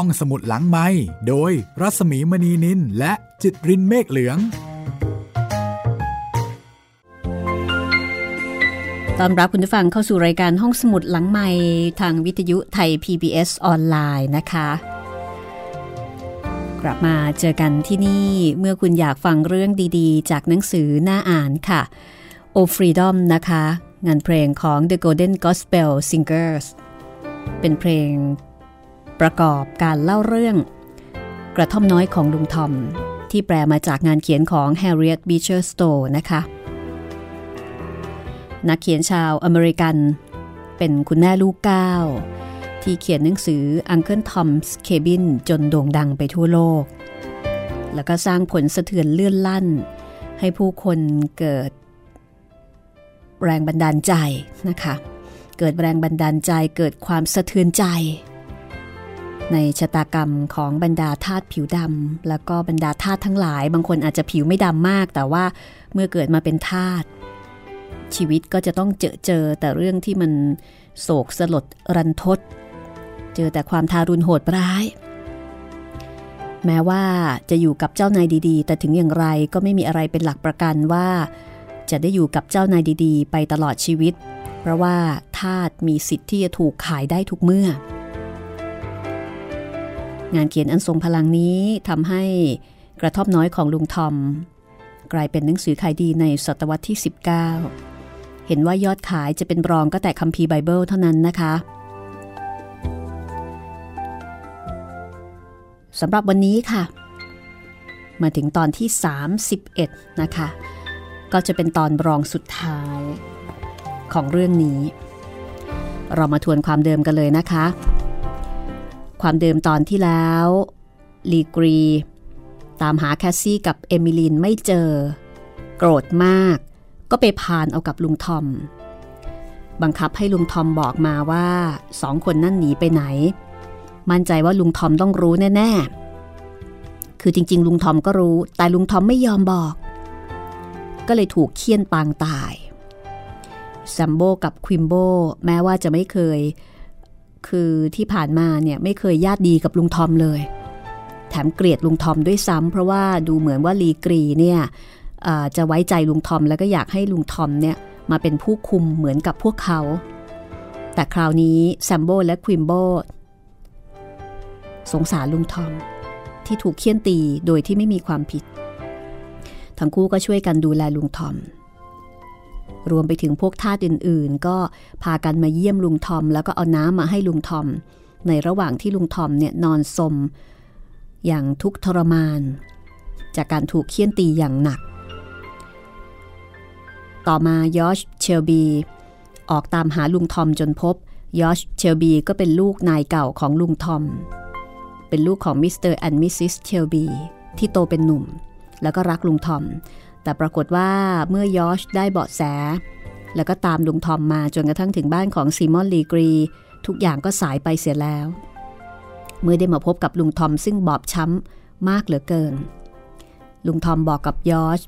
ห้องสมุดหลังไม้โดยรัสมีมณีนินและจิตรินเมฆเหลือง ตอนรับคุณผู้ฟังเข้าสู่รายการห้องสมุดหลังไม้ทางวิทยุไทย PBS ออนไลน์นะคะ กลับมาเจอกันที่นี่เมื่อคุณอยากฟังเรื่องดีๆ จากหนังสือหน้าอ่านค่ะ O Freedom นะคะ งานเพลงของ The Golden Gospel Singers เป็นเพลง ประกอบการเล่าเรื่อง กระท่อมน้อยของลุงทอม ที่แปลมาจากงานเขียนของ Harriet Beecher Stowe นะคะ นักเขียนชาวอเมริกัน เป็นคุณแม่ลูกเก้าที่เขียนหนังสือ Uncle Tom's Cabin จนโด่งดังไปทั่วโลก แล้วก็สร้างผลสะเทือนเลื่อนลั่น ให้ผู้คนเกิด แรงบันดาลใจนะคะเกิดแรงบันดาลใจเกิดความสะเทือนใจ ในชะตากรรมของบรรดาทาสผิวดำแล้วก็บรรดาทาสทั้งหลาย บางคนอาจจะผิวไม่ดำมาก แต่ว่าเมื่อเกิดมาเป็นทาสชีวิตก็จะต้องเจอเจอแต่เรื่องที่มันโศกสลดรันทด เจอแต่ความทารุณโหดร้าย แม้ว่าจะอยู่กับเจ้านายดีๆ แต่ถึงอย่างไรก็ไม่มีอะไรเป็นหลักประกันว่า จะได้อยู่กับเจ้านายดีๆ ไปตลอดชีวิต เพราะว่าทาสมีสิทธิ์ที่จะถูกขายได้ทุกเมื่อ งานเขียนอันทรงพลังนี้ทำให้กระท่อมน้อยของลุงทอม กลายเป็นหนังสือขายดีในศตวรรษที่ 19 เห็นว่ายอดขายจะเป็นรองก็แต่คัมภีร์ไบเบิลเท่านั้นนะคะสำหรับวันนี้ค่ะ มาถึงตอนที่ 31 นะคะ ก็จะเป็นตอนรองสุดท้ายของเรื่องนี้ เรามาทวนความเดิมกันเลยนะคะ ความเดิมตอนที่แล้ว ลีกรี ตามหาแคสซี่กับเอมิลินไม่เจอ โกรธมาก ก็ไปพานเอากับลุงทอม บังคับให้ลุงทอมบอกมาว่าสองคนนั่นหนีไปไหน มั่นใจว่าลุงทอมต้องรู้แน่ๆ คือจริง ๆ ลุงทอมก็รู้ แต่ลุงทอมไม่ยอมบอก ก็เลยถูกเคี่ยนปางตายแซมโบกับควิมโบแม้ว่าจะไม่เคย คือที่ผ่านมาเนี่ยไม่เคยญาติดีกับลุงทอมเลย แถมเกลียดลุงทอมด้วยซ้ำเพราะว่าดูเหมือนว่าลีกรีเนี่ยจะไว้ใจลุงทอมแล้วก็อยากให้ลุงทอมเนี่ยมาเป็นผู้คุมเหมือนกับพวกเขา แต่คราวนี้แซมโบและควิมโบสงสารลุงทอม ที่ถูกเคี่ยนตีโดยที่ไม่มีความผิด ทั้งคู่ก็ช่วยกันดูแลลุงทอม รวมไปถึงพวกทาสอื่นๆ ก็พากันมาเยี่ยมลุงทอม แล้วก็เอาน้ำมาให้ลุงทอม ในระหว่างที่ลุงทอมเนี่ยนอนสม อย่างทุกทรมาน จากการถูกเฆี่ยนตีอย่างหนัก ต่อมายอชเชลบี ออกตามหาลุงทอมจนพบยอชเชลบีก็เป็นลูกนายเก่าของลุงทอม เป็นลูกของ Mr. and Mrs. เชลบีที่โตเป็นหนุ่ม แล้วก็รักลุงทอม แต่ปรากฏว่าเมื่อยอชได้เบาะแส แล้วก็ตามลุงทอมมาจนกระทั่งถึงบ้านของซีมอนลีกรี ทุกอย่างก็สายไปเสียแล้ว เมื่อได้มาพบกับลุงทอมซึ่งบอบช้ำมากเหลือเกิน ลุงทอมบอกกับยอช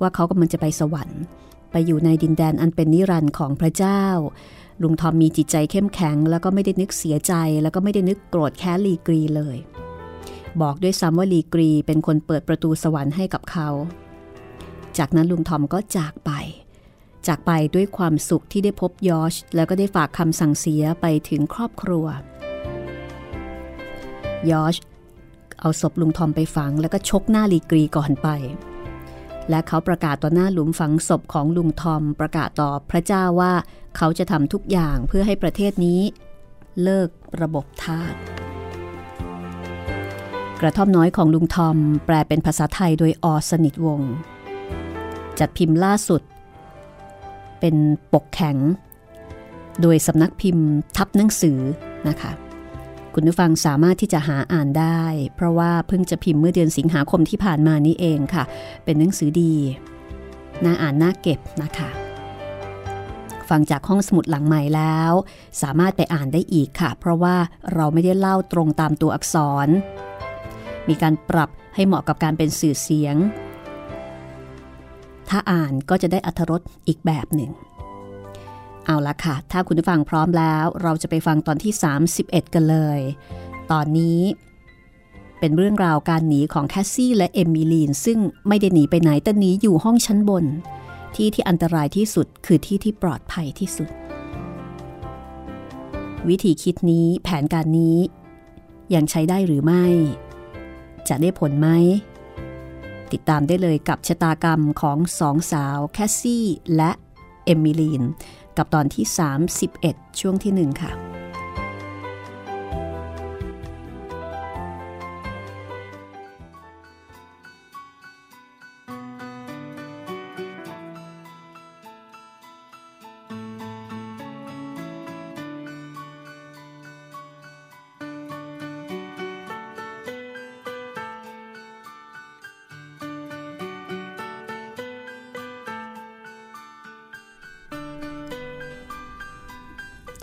ว่าเขากำลังจะไปสวรรค์ไปอยู่ในดินแดนอันเป็นนิรันดร์ของพระเจ้า ลุงทอมมีจิตใจเข้มแข็ง แล้วก็ไม่ได้นึกเสียใจ แล้วก็ไม่ได้นึกโกรธแค้นลีกรีเลย บอกด้วยซ้ำว่าลีกรีเป็นคนเปิดประตูสวรรค์ให้กับเขา จากนั้นลุงทอมก็จากไป จากไปด้วยความสุขที่ได้พบยอช แล้วก็ได้ฝากคำสั่งเสียไปถึงครอบครัวยอชเอาศพลุงทอมไปฝังแล้วก็ชกหน้าลีกรีก่อนไป และเขาประกาศต่อหน้าหลุมฝังศพของลุงทอมประกาศต่อพระเจ้าว่าเขาจะทำทุกอย่างเพื่อให้ประเทศนี้ เลิกระบบทาส กระท่อมน้อยของลุงทอม แปลเป็นภาษาไทยโดยอสนิทวง จัดพิมพ์ล่าสุด เป็นปกแข็ง โดยสำนักพิมพ์ทับหนังสือนะคะ คุณผู้ฟังสามารถที่จะหาอ่านได้ เพราะว่าเพิ่งจะพิมพ์เมื่อเดือนสิงหาคมที่ผ่านมานี้เองค่ะ เป็นหนังสือดีน่าอ่านน่าเก็บนะคะฟังจากห้องสมุดหลังใหม่แล้ว สามารถไปอ่านได้อีกค่ะ เพราะว่าเราไม่ได้เล่าตรงตามตัวอักษร มีการปรับให้เหมาะกับการเป็นสื่อเสียง ถ้าอ่านก็จะได้อัธรสอีกแบบหนึ่ง เอาละค่ะ ถ้าคุณผู้ฟังพร้อมแล้ว เราจะไปฟังตอนที่ 31 กันเลย ตอนนี้เป็นเรื่องราวการหนีของแคสซี่และเอมิลีน ซึ่งไม่ได้หนีไปไหนแต่หนีอยู่ห้องชั้นบน ที่ที่อันตรายที่สุดคือที่ที่ปลอดภัยที่สุด วิธีคิดนี้แผนการนี้ ยังใช้ได้หรือไม่ จะได้ผลไหม ติดตามได้เลยกับชะตากรรมของสองสาวแคสซี่และเอมิลีน กับตอนที่ 31 ช่วงที่ 1 ค่ะ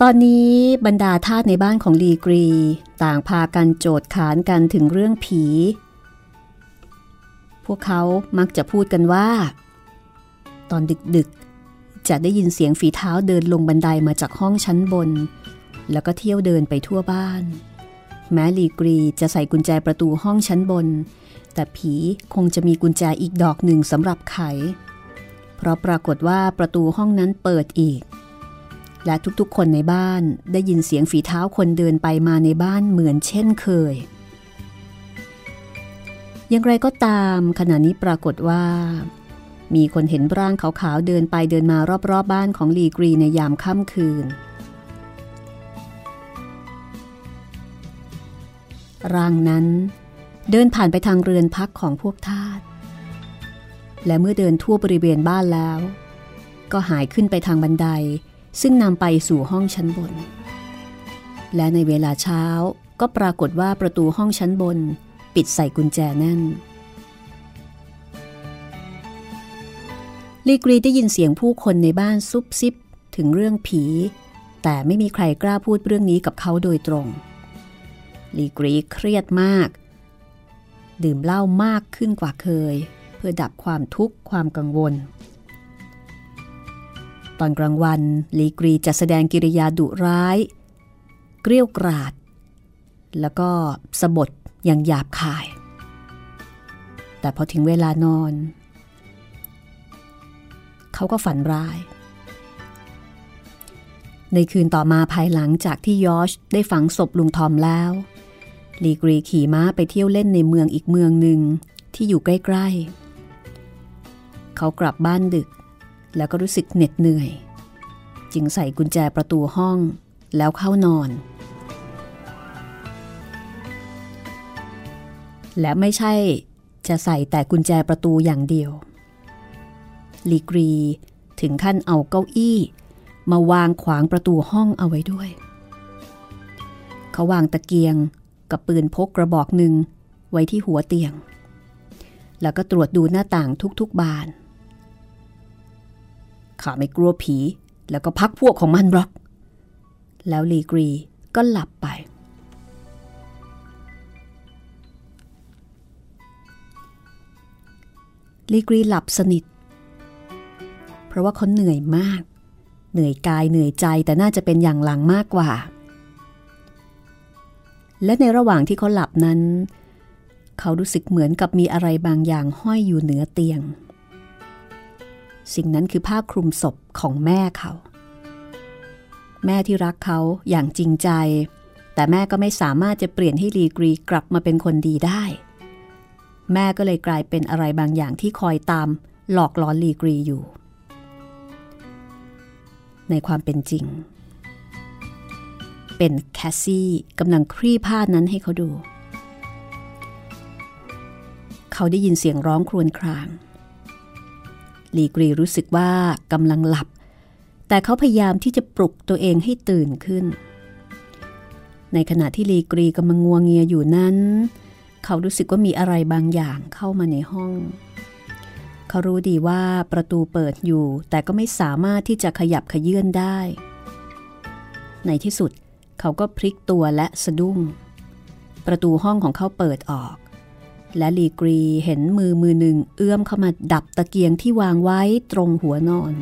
ตอนนี้บรรดาทาสในบ้านของลีกรี ต่างพากันโจดขานกันถึงเรื่องผี พวกเขามักจะพูดกันว่า ตอนดึกๆ จะได้ยินเสียงฝีเท้าเดินลงบันไดมาจากห้องชั้นบน แล้วก็เที่ยวเดินไปทั่วบ้าน แม้ลีกรีจะใส่กุญแจประตูห้องชั้นบน แต่ผีคงจะมีกุญแจอีกดอกหนึ่งสำหรับไข เพราะปรากฏว่าประตูห้องนั้นเปิดอีก และทุกๆ คนในบ้านได้ยินเสียงฝีเท้าคนเดินไปมาในบ้านเหมือนเช่นเคย อย่างไรก็ตามขณะนี้ปรากฏว่า มีคนเห็นร่างขาวๆเดินไปเดินมารอบๆบบ้านของลีกรีในยามค่ำคืน ร่างนั้นเดินผ่านไปทางเรือนพักของพวกทาส และเมื่อเดินทั่วบริเวณบ้านแล้ว ก็หายขึ้นไปทางบันได ซึ่งนำไปสู่ห้องชั้นบน และในเวลาเช้าก็ปรากฏว่าประตูห้องชั้นบน ปิดใส่กุญแจแน่น ลีกรีได้ยินเสียงผู้คนในบ้านซุบซิบถึงเรื่องผี แต่ไม่มีใครกล้าพูดเรื่องนี้กับเขาโดยตรง ลีกรีเครียดมาก ดื่มเหล้ามากขึ้นกว่าเคย เพื่อดับความทุกข์ความกังวล ตอนกลางวันลีกรีจะแสดงกิริยาดุร้าย เกลี้ยกราด แล้วก็สบทอย่างหยาบคาย แต่พอถึงเวลานอน เขาก็ฝันร้าย ในคืนต่อมาภายหลังจากที่ยอชได้ฝังศพลุงทอมแล้วลีกรีขี่ม้าไปเที่ยวเล่นในเมืองอีกเมืองหนึ่งที่อยู่ใกล้ ๆ เขากลับบ้านดึก แล้วก็รู้สึกเหน็ดเหนื่อย จึงใส่กุญแจประตูห้องแล้วเข้านอน และไม่ใช่จะใส่แต่กุญแจประตูอย่างเดียว ลีกรีถึงขั้นเอาเก้าอี้มาวางขวางประตูห้องเอาไว้ด้วย เขาวางตะเกียงกับปืนพกกระบอกหนึ่งไว้ที่หัวเตียง แล้วก็ตรวจดูหน้าต่างทุกๆบาน ข้าไม่กลัวผี แล้วก็พักพวกของมันหรอก แล้วลีกรีก็หลับไป ลีกรีหลับสนิท เพราะว่าเขาเหนื่อยมาก เหนื่อยกายเหนื่อยใจแต่น่าจะเป็นอย่างหลังมากกว่า และในระหว่างที่เขาหลับนั้น เขารู้สึกเหมือนกับมีอะไรบางอย่างห้อยอยู่เหนือเตียง สิ่งนั้นคือผ้าคลุมศพของแม่เขา แม่ที่รักเขาอย่างจริงใจ แต่แม่ก็ไม่สามารถจะเปลี่ยนให้ลีกรีกลับมาเป็นคนดีได้ แม่ก็เลยกลายเป็นอะไรบางอย่างที่คอยตามหลอกหลอนลีกรีอยู่ ในความเป็นจริง เป็นแคสซี่กำลังคลี่ผ้านั้นให้เขาดู เขาได้ยินเสียงร้องครวญคราง ลีกรีรู้สึกว่ากำลังหลับ แต่เขาพยายามที่จะปลุกตัวเองให้ตื่นขึ้น ในขณะที่ลีกรีกำลังงัวงเงียอยู่นั้น เขารู้สึกว่ามีอะไรบางอย่างเข้ามาในห้อง เขารู้ดีว่าประตูเปิดอยู่ แต่ก็ไม่สามารถที่จะขยับขยื่นได้ ในที่สุดเขาก็พลิกตัวและสะดุ้ง ประตูห้องของเขาเปิดออก และลีกรีเห็นมือมือหนึ่งเอื้อมเข้ามาดับตะเกียงที่วางไว้ตรงหัวนอน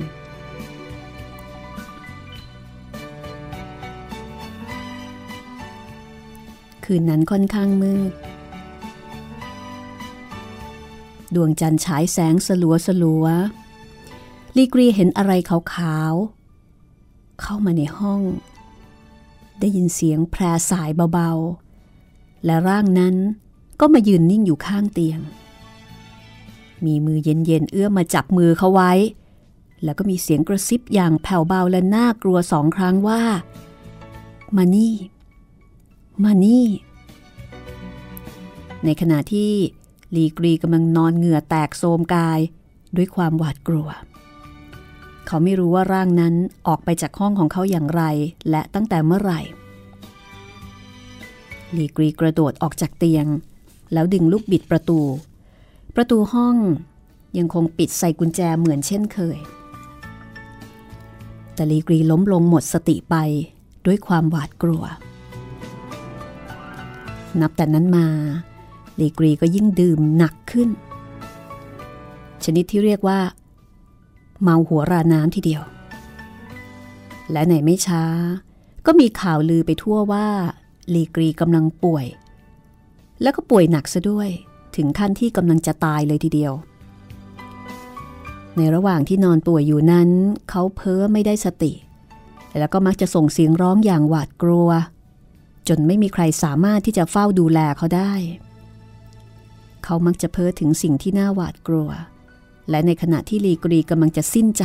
คืนนั้นค่อนข้างมืด ดวงจันทร์ฉายแสงสลัวสลัวลีกรีเห็นอะไรขาวๆ เข้ามาในห้อง ได้ยินเสียงแพรสายเบาๆ และร่างนั้น ก็มายืนนิ่งอยู่ข้างเตียง มีมือเย็นๆเอื้อมมาจับมือเขาไว้ แล้วก็มีเสียงกระซิบอย่างแผ่วเบาและน่ากลัวสองครั้งว่า มานี่ มานี่ ในขณะที่ลีกรีกำลังนอนเหงื่อแตกโทมกายด้วยความหวาดกลัว เขาไม่รู้ว่าร่างนั้นออกไปจากห้องของเขาอย่างไร และตั้งแต่เมื่อไหร่ลีกรีกระโดดออกจากเตียง แล้วดึงลูกบิดประตู ประตูห้องยังคงปิดใส่กุญแจเหมือนเช่นเคย แต่ลีกรีล้มลงหมดสติไปด้วยความหวาดกลัว นับแต่นั้นมาลีกรีก็ยิ่งดื่มหนักขึ้น ชนิดที่เรียกว่า เมาหัวราน้ำทีเดียว และไหนไม่ช้า ก็มีข่าวลือไปทั่วว่าลีกรีกำลังป่วย แล้วก็ป่วยหนักซะด้วยถึงขั้นที่กำลังจะตายเลยทีเดียว ในระหว่างที่นอนป่วยอยู่นั้น เขาเพ้อไม่ได้สติ แล้วก็มักจะส่งเสียงร้องอย่างหวาดกลัว จนไม่มีใครสามารถที่จะเฝ้าดูแลเขาได้ เขามักจะเพ้อถึงสิ่งที่น่าหวาดกลัว และในขณะที่ลีกรีกำลังจะสิ้นใจ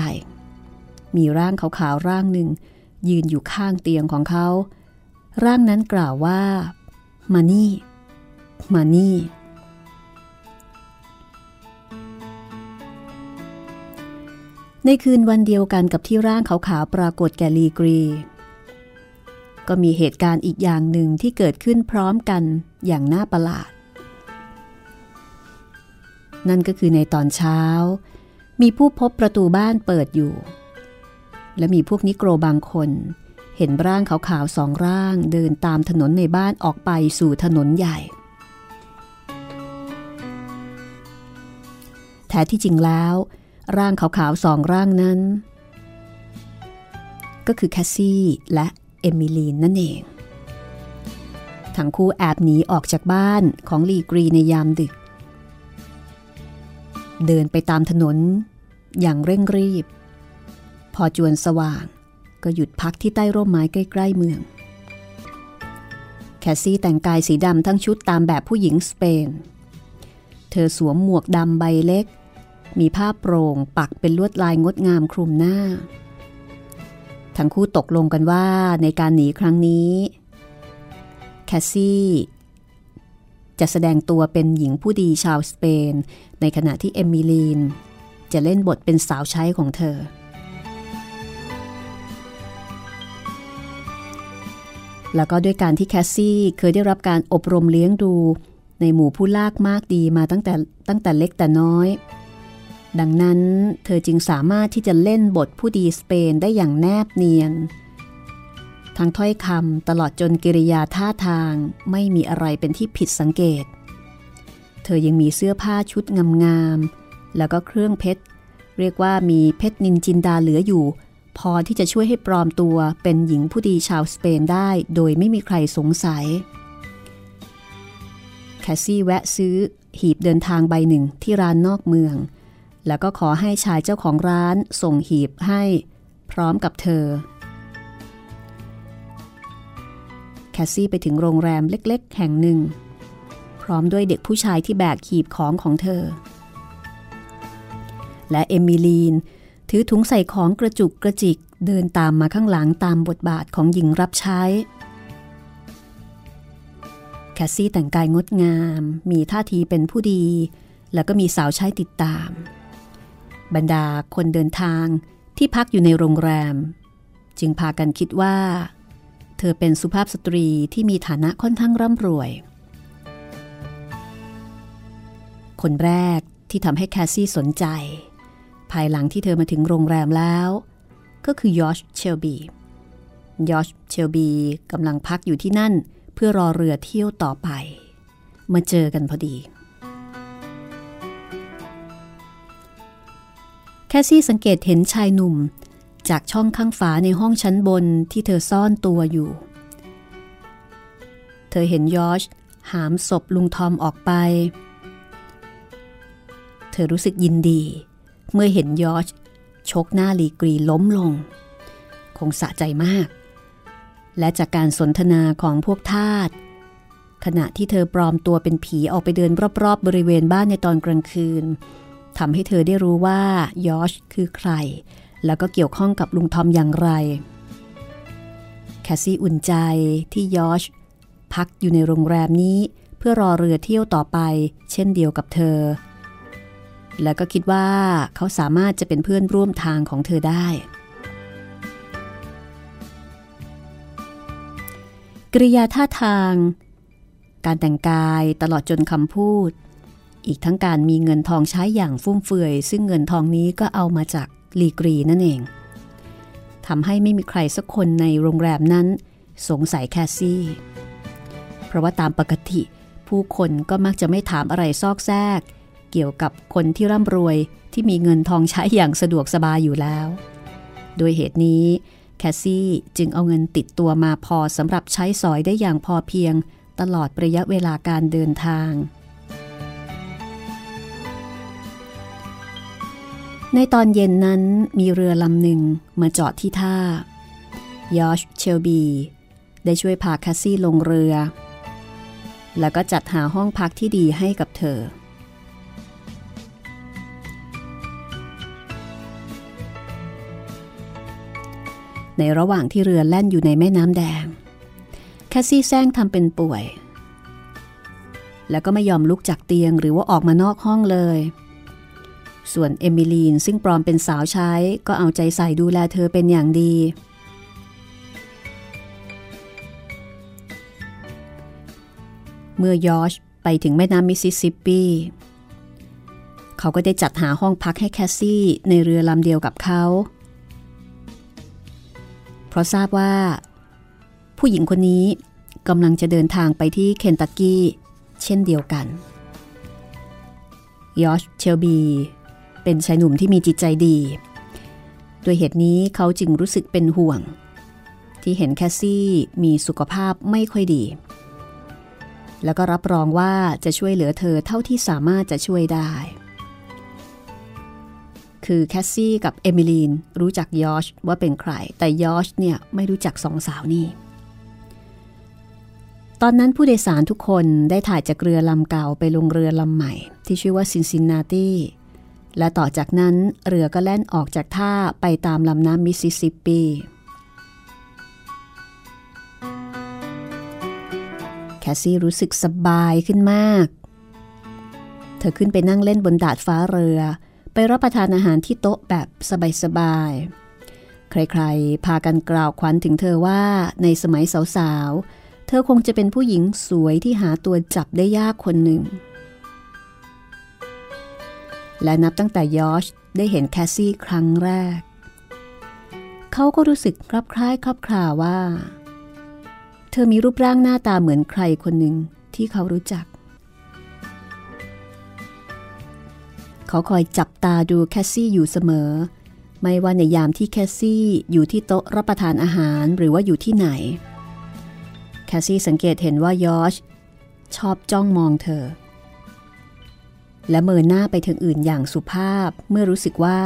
มีร่างขาวๆร่างหนึ่ง ยืนอยู่ข้างเตียงของเขา ร่างนั้นกล่าวว่า มานี่ มานี่ ในคืนวันเดียวกันกับที่ร่างขาวๆปรากฏแก่ลีกรี ก็มีเหตุการณ์อีกอย่างหนึ่งที่เกิดขึ้นพร้อมกันอย่างน่าประหลาด นั่นก็คือในตอนเช้า มีผู้พบประตูบ้านเปิดอยู่ และมีพวกนิโกรบางคนเห็นร่างขาวๆสองร่างเดินตามถนนในบ้านออกไปสู่ถนนใหญ่ แท้ที่จริงแล้ว ร่างขาวๆสองร่างนั้น ก็คือแคสซี่และเอมิลีนนั่นเอง ทั้งคู่แอบหนีออกจากบ้านของลีกรีในยามดึก เดินไปตามถนนอย่างเร่งรีบ พอจวนสว่างก็หยุดพักที่ใต้ร่มไม้ใกล้ ๆ เมือง แคสซี่แต่งกายสีดำทั้งชุดตามแบบผู้หญิงสเปน เธอสวมหมวกดำใบเล็ก มีผ้าโปร่งปักเป็นลวดลายงดงามคลุมหน้า ทั้งคู่ตกลงกันว่าในการหนีครั้งนี้ แคสซี่จะแสดงตัวเป็นหญิงผู้ดีชาวสเปน ในขณะที่เอมิลีน จะเล่นบทเป็นสาวใช้ของเธอ แล้วก็ด้วยการที่แคสซี่เคยได้รับการอบรมเลี้ยงดู ในหมู่ผู้ลากมากดีมาตั้งแต่ตั้งแต่เล็กแต่น้อย ดังนั้นเธอจึงสามารถที่จะเล่นบทผู้ดีสเปนได้อย่างแนบเนียน ทั้งถ้อยคำตลอดจนกิริยาท่าทางไม่มีอะไรเป็นที่ผิดสังเกต เธอยังมีเสื้อผ้าชุดงามๆ แล้วก็เครื่องเพชร เรียกว่ามีเพชรนินจินดาเหลืออยู่ พอที่จะช่วยให้ปลอมตัวเป็นหญิงผู้ดีชาวสเปนได้โดยไม่มีใครสงสัย แคสซี่แวะซื้อหีบเดินทางใบหนึ่งที่ร้านนอกเมือง แล้วก็ขอให้ชายเจ้าของร้านส่งหีบให้พร้อมกับเธอ แคสซี่ไปถึงโรงแรมเล็กๆ แห่งหนึ่ง พร้อมด้วยเด็กผู้ชายที่แบกหีบของของเธอ และเอมิลีนถือถุงใส่ของกระจุกกระจิกเดินตามมาข้างหลังตามบทบาทของหญิงรับใช้ แคสซี่แต่งกายงดงาม มีท่าทีเป็นผู้ดี แล้วก็มีสาวใช้ติดตาม บรรดาคนเดินทางที่พักอยู่ในโรงแรม จึงพากันคิดว่า เธอเป็นสุภาพสตรีที่มีฐานะค่อนข้างร่ำรวย คนแรกที่ทำให้แคสซี่สนใจ ภายหลังที่เธอมาถึงโรงแรมแล้ว ก็คือยอชเชลบียอชเชลบีกำลังพักอยู่ที่นั่นเพื่อรอเรือเที่ยวต่อไป มาเจอกันพอดี แคซี่สังเกตเห็นชายหนุ่ม จากช่องข้างฝาในห้องชั้นบนที่เธอซ่อนตัวอยู่ เธอเห็นยอชหามศพลุงทอมออกไป เธอรู้สึกยินดี เมื่อเห็นยอชชกหน้าลีกรีล้มลง คงสะใจมาก และจากการสนทนาของพวกทาสขณะที่เธอปลอมตัวเป็นผีออกไปเดินรอบๆบริเวณบ้านในตอนกลางคืน ทำให้เธอได้รู้ว่ายอชคือใคร แล้วก็เกี่ยวข้องกับลุงทอมอย่างไร แคสซี่อุ่นใจที่ยอชพักอยู่ในโรงแรมนี้เพื่อรอเรือเที่ยวต่อไป เช่นเดียวกับเธอ และก็คิดว่าเขาสามารถจะเป็นเพื่อนร่วมทางของเธอได้ กริยาท่าทาง การแต่งกายตลอดจนคำพูด อีกทั้งการมีเงินทองใช้อย่างฟุ่มเฟือย ซึ่งเงินทองนี้ก็เอามาจากลีกรีนั่นเองทำให้ไม่มีใครสักคนในโรงแรมนั้น สงสัยแคสซี่ เพราะว่าตามปกติ ผู้คนก็มักจะไม่ถามอะไรซอกแซก เกี่ยวกับคนที่ร่ำรวยที่มีเงินทองใช้อย่างสะดวกสบายอยู่แล้ว โดยเหตุนี้แคสซี่จึงเอาเงินติดตัวมาพอสำหรับใช้สอยได้อย่างพอเพียง ตลอดระยะเวลาการเดินทาง ในตอนเย็นนั้นมีเรือลำหนึ่งมาจอดที่ท่ายอชเชลบี ได้ช่วยพาแคสซี่ลงเรือ แล้วก็จัดหาห้องพักที่ดีให้กับเธอ ในระหว่างที่เรือแล่นอยู่ในแม่น้ำแดงแคสซี่แซงทำเป็นป่วย แล้วก็ไม่ยอมลุกจากเตียงหรือว่าออกมานอกห้องเลย ส่วนเอมิลีนซึ่งปลอมเป็นสาวใช้ก็เอาใจใส่ดูแลเธอเป็นอย่างดี เมื่อยอชไปถึงแม่น้ำมิสซิสซิปปี เขาก็ได้จัดหาห้องพักให้แคสซี่ในเรือลำเดียวกับเขา เพราะทราบว่า ผู้หญิงคนนี้กำลังจะเดินทางไปที่เคนตักกี้ เช่นเดียวกันยอชเชลบี เป็นชายหนุ่มที่มีจิตใจดีโดยเหตุนี้เขาจึงรู้สึกเป็นห่วง ที่เห็นแคสซี่มีสุขภาพไม่ค่อยดี แล้วก็รับรองว่าจะช่วยเหลือเธอเท่าที่สามารถจะช่วยได้ คือแคสซี่กับเอมิลีนรู้จักยอชว่าเป็นใคร แต่ยอชเนี่ยไม่รู้จักสองสาวนี่ตอนนั้นผู้โดยสารทุกคนได้ถ่ายจากเรือลำเก่าไปลงเรือลำใหม่ ที่ชื่อว่าซินซินนาตี และต่อจากนั้นเรือก็แล่นออกจากท่าไปตามลำน้ำมิสซิสซิปปีแคสซี่รู้สึกสบายขึ้นมาก เธอขึ้นไปนั่งเล่นบนดาดฟ้าเรือ ไปรับประทานอาหารที่โต๊ะแบบสบายๆ ใครๆ พากันกล่าวขวัญถึงเธอว่าในสมัยสาวๆ เธอคงจะเป็นผู้หญิงสวยที่หาตัวจับได้ยากคนหนึ่ง และนับตั้งแต่ยอชได้เห็นแคสซี่ครั้งแรก เขาก็รู้สึกคลับคล้ายคลับคลาว่า เธอมีรูปร่างหน้าตาเหมือนใครคนหนึ่งที่เขารู้จัก เขาคอยจับตาดูแคสซี่อยู่เสมอ ไม่ว่าในยามที่แคสซี่อยู่ที่โต๊ะรับประทานอาหารหรือว่าอยู่ที่ไหน แคสซี่สังเกตเห็นว่ายอชชอบจ้องมองเธอ และเมินหน้าไปทางอื่นอย่างสุภาพเมื่อรู้สึกว่า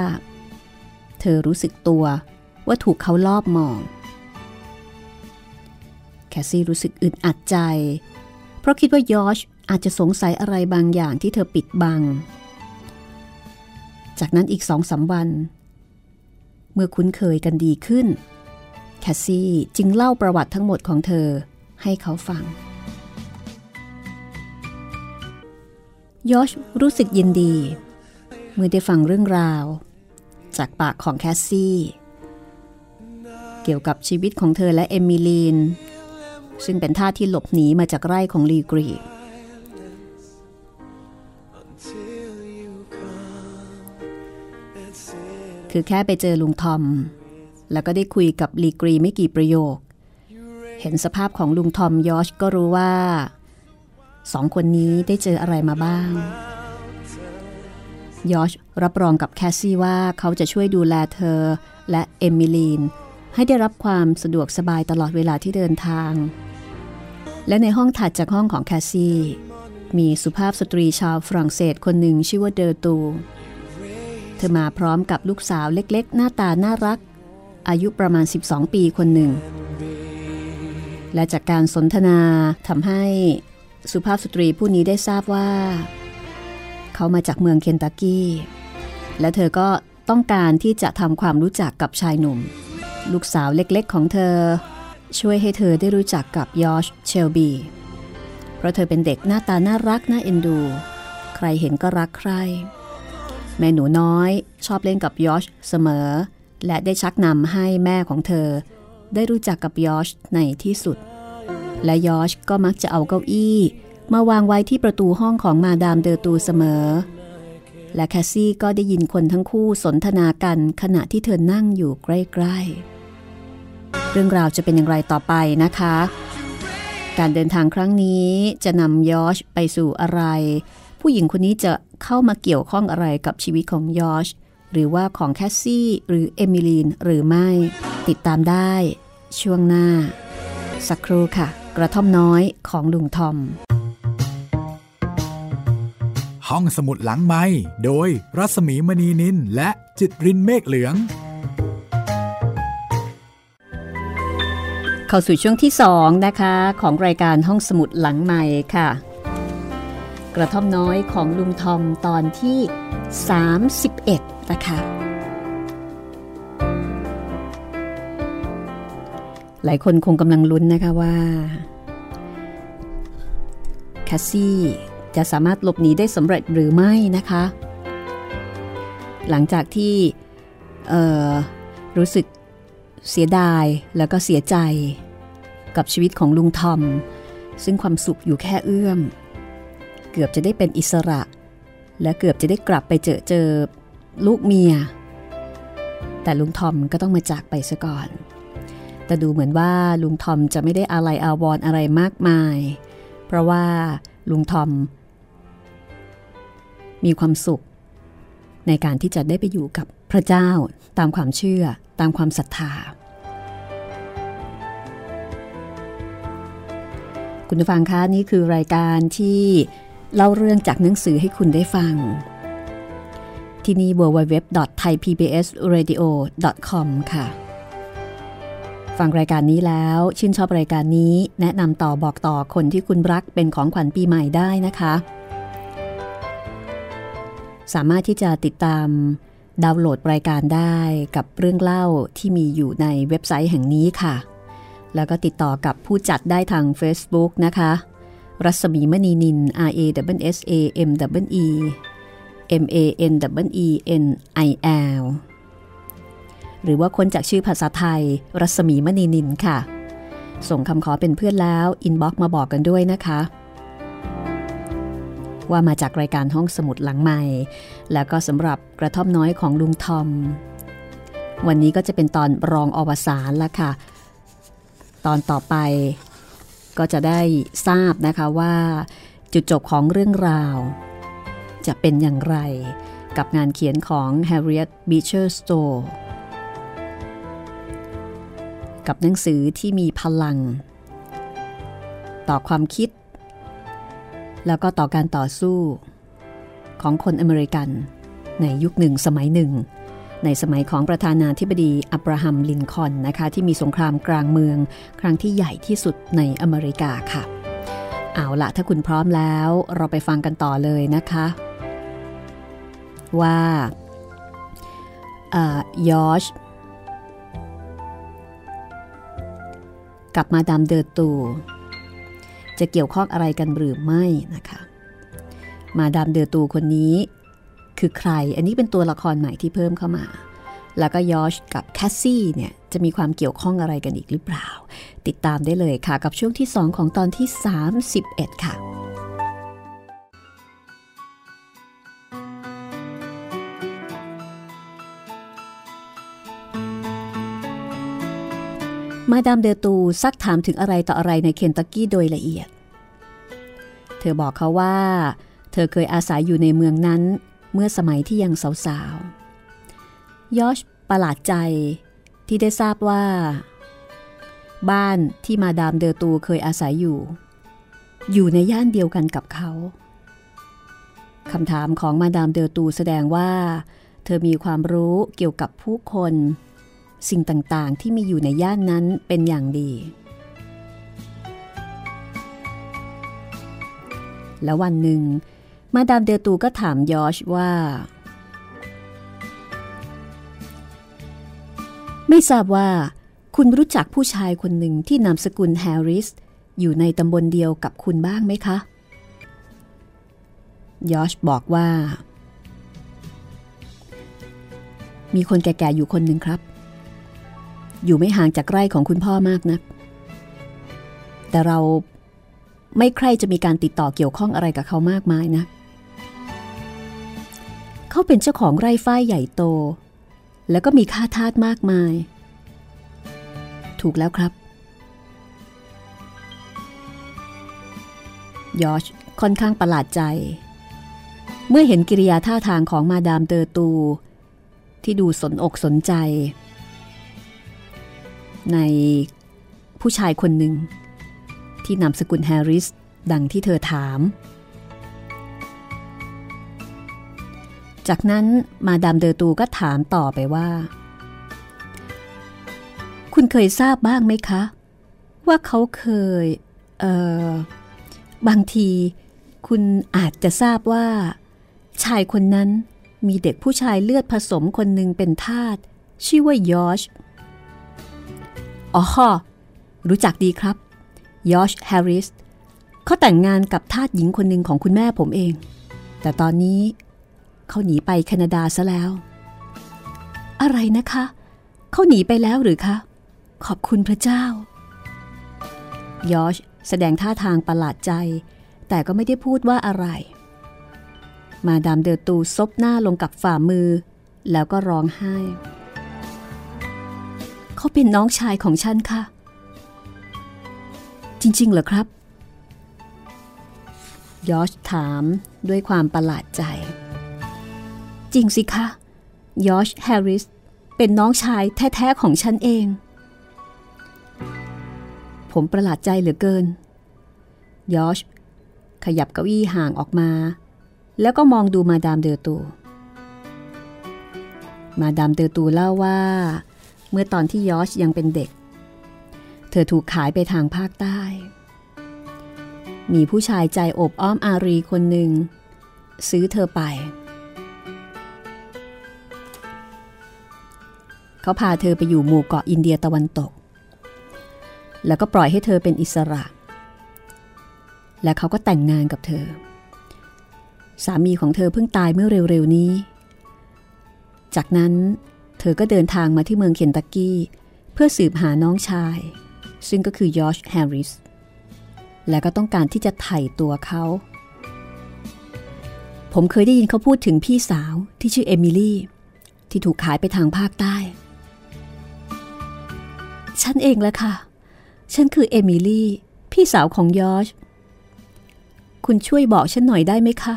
เธอรู้สึกตัวว่าถูกเขาลอบมอง แคสซี่รู้สึกอึดอัดใจ เพราะคิดว่ายอชอาจจะสงสัยอะไรบางอย่างที่เธอปิดบัง จากนั้นอีกสองสาวัน เมื่อคุ้นเคยกันดีขึ้น แคสซี่จึงเล่าประวัติทั้งหมดของเธอให้เขาฟัง ยอชรู้สึกยินดี เมื่อได้ฟังเรื่องราว จากปากของแคสซี่ เกี่ยวกับชีวิตของเธอและเอมิลีน ซึ่งเป็นท่าที่หลบหนีมาจากไร่ของลีกรีคือแค่ไปเจอลุงทอม แล้วก็ได้คุยกับลีกรีไม่กี่ประโยค เห็นสภาพของลุงทอมยอชก็รู้ว่า สองคนนี้ได้เจออะไรมาบ้าง ยอชรับรองกับแคสซี่ว่าเขาจะช่วยดูแลเธอและเอมิลีน ให้ได้รับความสะดวกสบายตลอดเวลาที่เดินทาง และในห้องถัดจากห้องของแคสซี่ มีสุภาพสตรีชาวฝรั่งเศสคนหนึ่งชื่อว่าเดอตู เธอมาพร้อมกับลูกสาวเล็กๆ หน้าตาน่ารัก อายุประมาณ 12 ปีคนหนึ่ง และจากการสนทนาทำให้ สุภาพสตรีผู้นี้ได้ทราบว่า เขามาจากเมืองเคนตักกี้ และเธอก็ต้องการที่จะทำความรู้จักกับชายหนุ่ม ลูกสาวเล็กๆของเธอ ช่วยให้เธอได้รู้จักกับยอชเชลบี เพราะเธอเป็นเด็กหน้าตาน่ารักน่าเอ็นดู ใครเห็นก็รักใคร แม่หนูน้อยชอบเล่นกับยอชเสมอ และได้ชักนำให้แม่ของเธอ ได้รู้จักกับยอชในที่สุด และยอชก็มักจะเอาเก้าอี้มาวางไว้ที่ประตูห้องของมาดามเดอตูเสมอ และแคสซี่ก็ได้ยินคนทั้งคู่สนทนากันขณะที่เธอนั่งอยู่ใกล้ๆ เรื่องราวจะเป็นอย่างไรต่อไปนะคะ การเดินทางครั้งนี้จะนำยอชไปสู่อะไร ผู้หญิงคนนี้จะเข้ามาเกี่ยวข้องอะไรกับชีวิตของยอชหรือว่าของแคสซี่หรือเอมิลีนหรือไม่ ติดตามได้ ช่วงหน้า สักครู่ค่ะ กระท่อมน้อยของลุงทอม ห้องสมุดหลังไม้โดยรัสมีมณีนินและจิตรินเมฆเหลือง เข้าสู่ช่วงที่2นะคะ ของรายการห้องสมุดหลังใหม่ค่ะ กระท่อมน้อยของลุงทอมตอนที่ 31 นะคะ หลายคนคงกำลังลุ้นนะคะว่าแคสซี่จะสามารถหลบหนีได้สำเร็จหรือไม่นะคะ หลังจากที่รู้สึกเสียดายแล้วก็เสียใจกับชีวิตของลุงทอม ซึ่งความสุขอยู่แค่เอื้อม เกือบจะได้เป็นอิสระ และเกือบจะได้กลับไปเจอเจอลูกเมีย แต่ลุงทอมก็ต้องมาจากไปซะก่อน แต่ดูเหมือนว่าลุงทอมจะไม่ได้อะไรอาวรออะไรมากมาย เพราะว่าลุงทอม มีความสุข ในการที่จะได้ไปอยู่กับพระเจ้าตามความเชื่อตามความศรัทธา คุณผู้ฟังคะนี่คือรายการที่เล่าเรื่องจากหนังสือให้คุณได้ฟัง ที่นี่ www.thaipbsradio.com ค่ะ ฟังรายการนี้แล้ว ชื่นชอบรายการนี้แนะนำต่อบอกต่อคนที่คุณรักเป็นของขวัญปีใหม่ได้นะคะ สามารถที่จะติดตามดาวน์โหลดรายการได้กับเรื่องเล่าที่มีอยู่ในเว็บไซต์แห่งนี้ค่ะ แล้วก็ติดต่อกับผู้จัดได้ทาง Facebook นะคะ รัศมีมณีนิล R A double S A M double E M A N double E N I L หรือว่าค้นจากชื่อภาษาไทย รัศมีมณีนิลค่ะ ส่งคำขอเป็นเพื่อนแล้ว inbox มาบอกกันด้วยนะคะ ว่ามาจากรายการห้องสมุดหลังใหม่ แล้วก็สำหรับกระท่อมน้อยของลุงทอม วันนี้ก็จะเป็นตอนรองอวสานละค่ะ ตอนต่อไปก็จะได้ทราบนะคะว่าจุดจบของเรื่องราว จะเป็นอย่างไรกับงานเขียนของ Harriet Beecher Stowe กับหนังสือที่มีพลัง ต่อความคิด แล้วก็ต่อการต่อสู้ ของคนอเมริกัน ในยุคหนึ่งสมัยหนึ่ง ในสมัยของประธานาธิบดีอับราฮัมลินคอนนะคะที่มีสงครามกลางเมือง ครั้งที่ใหญ่ที่สุดในอเมริกาค่ะ เอาละถ้าคุณพร้อมแล้วเราไปฟังกันต่อเลยนะคะว่ายอช กับมาดามเดอตูจะเกี่ยวข้องอะไรกันหรือไม่นะคะมาดามเดอตูคนนี้คือใคร อันนี้เป็นตัวละครใหม่ที่เพิ่มเข้ามา แล้วก็ยอชกับแคสซี่เนี่ยจะมีความเกี่ยวข้องอะไรกันอีกหรือเปล่า ติดตามได้เลยค่ะกับช่วงที่ 2 ของตอนที่ 31 ค่ะ มาดามเดตูซักถามถึงอะไรต่ออะไรในเคนตักกี้โดยละเอียด เธอบอกเขาว่า เธอเคยอาศัยอยู่ในเมืองนั้น เมื่อสมัยที่ยังสาวๆ ยอชประหลาดใจที่ได้ทราบว่า บ้านที่มาดามเดอตูเคยอาศัยอยู่ อยู่ในย่านเดียวกันกับเขาคำถามของมาดามเดลตูแสดงว่า เธอมีความรู้เกี่ยวกับผู้คน สิ่งต่างๆที่มีอยู่ในย่านนั้นเป็นอย่างดี แล้ววันหนึ่ง มาดามเดลตูก็ถามยอชว่า ไม่ทราบว่า คุณรู้จักผู้ชายคนหนึ่งที่นามสกุลแฮร์ริส อยู่ในตำบลเดียวกับคุณบ้างไหมคะ ยอชบอกว่ามีคนแก่ๆอยู่คนหนึ่งครับ อยู่ไม่ห่างจากไร่ของคุณพ่อมากนะัก แต่เราไม่ใครจะมีการติดต่อเกี่ยวข้องอะไรกับเขามากมายนะ เขาเป็นเจ้าของไร่ฝ้ายใหญ่โต แล้วก็มีค่าทาสมากมาย ถูกแล้วครับยอชค่อนข้างประหลาดใจ เมื่อเห็นกิริยาท่าทางของมาดามเตอร์ตู ที่ดูสนอกสนใจ ในผู้ชายคนหนึ่ง ที่นามสกุลแฮร์ริส ดังที่เธอถาม จากนั้นมาดามเดอร์ตูก็ถามต่อไปว่า คุณเคยทราบบ้างไหมคะ ว่าเขาเคย เอ่อ บางทีคุณอาจจะทราบว่า ชายคนนั้นมีเด็กผู้ชายเลือดผสมคนหนึ่งเป็นทาสชื่อว่ายอช อ๋อรู้จักดีครับยอชแฮร์ริสเขาแต่งงานกับทาสหญิงคนหนึ่งของคุณแม่ผมเอง แต่ตอนนี้เขาหนีไปแคนาดาซะแล้ว อะไรนะคะ เขาหนีไปแล้วหรือคะ ขอบคุณพระเจ้ายอชแสดงท่าทางประหลาดใจ แต่ก็ไม่ได้พูดว่าอะไร มาดามเดอตูซบหน้าลงกับฝ่ามือ แล้วก็ร้องไห้ เขาเป็นน้องชายของฉันค่ะ จริงๆเหรอครับ ยอชถามด้วยความประหลาดใจ จริงสิคะยอชแฮร์ริสเป็นน้องชายแท้ ๆ ของฉันเอง ผมประหลาดใจเหลือเกิน ยอชขยับเก้าอี้ห่างออกมา แล้วก็มองดูมาดามเดอตู มาดามเดอตูเล่าว่า เมื่อตอนที่ยอชยังเป็นเด็ก เธอถูกขายไปทางภาคใต้ มีผู้ชายใจอบอ้อมอารีคนหนึ่ง ซื้อเธอไป เขาพาเธอไปอยู่หมู่เกาะอินเดียตะวันตก แล้วก็ปล่อยให้เธอเป็นอิสระ และเขาก็แต่งงานกับเธอ สามีของเธอเพิ่งตายเมื่อเร็วๆนี้ จากนั้น เธอก็เดินทางมาที่เมืองเคนตักกี้ เพื่อสืบหาน้องชาย ซึ่งก็คือยอชแฮร์ริส และก็ต้องการที่จะไถ่ตัวเขา ผมเคยได้ยินเขาพูดถึงพี่สาวที่ชื่อเอมิลี่ ที่ถูกขายไปทางภาคใต้ ฉันเองแหละค่ะ ฉันคือเอมิลี่ พี่สาวของยอช คุณช่วยบอกฉันหน่อยได้ไหมคะ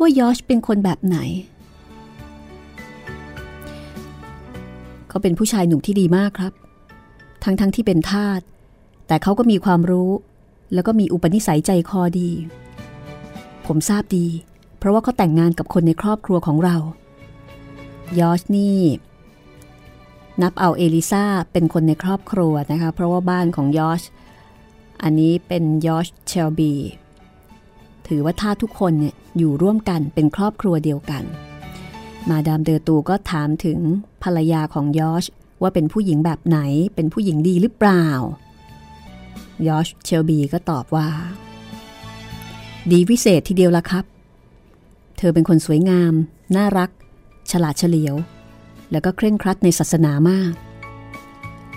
ว่ายอชเป็นคนแบบไหน เขาเป็นผู้ชายหนุ่มที่ดีมากครับ ทั้งๆทที่เป็นทาสแต่เขาก็มีความรู้ แล้วก็มีอุปนิสัยใจคอดี ผมทราบดี เพราะว่าเขาแต่งงานกับคนในครอบครัวของเรายอชนี่นับเอาเอลิซาเป็นคนในครอบครัวนะคะ เพราะว่าบ้านของยอชอันนี้เป็นยอชเชลบี ถือว่าท่าทุกคนเนี่ยอยู่ร่วมกันเป็นครอบครัวเดียวกัน มาดามเดอตูก็ถามถึงภรรยาของยอชว่าเป็นผู้หญิงแบบไหน เป็นผู้หญิงดีหรือเปล่า ยอชเชลบีก็ตอบว่า ดีวิเศษทีเดียวละครับ เธอเป็นคนสวยงาม น่ารัก ฉลาดเฉลียว แล้วก็เคร่งครัดในศาสนามาก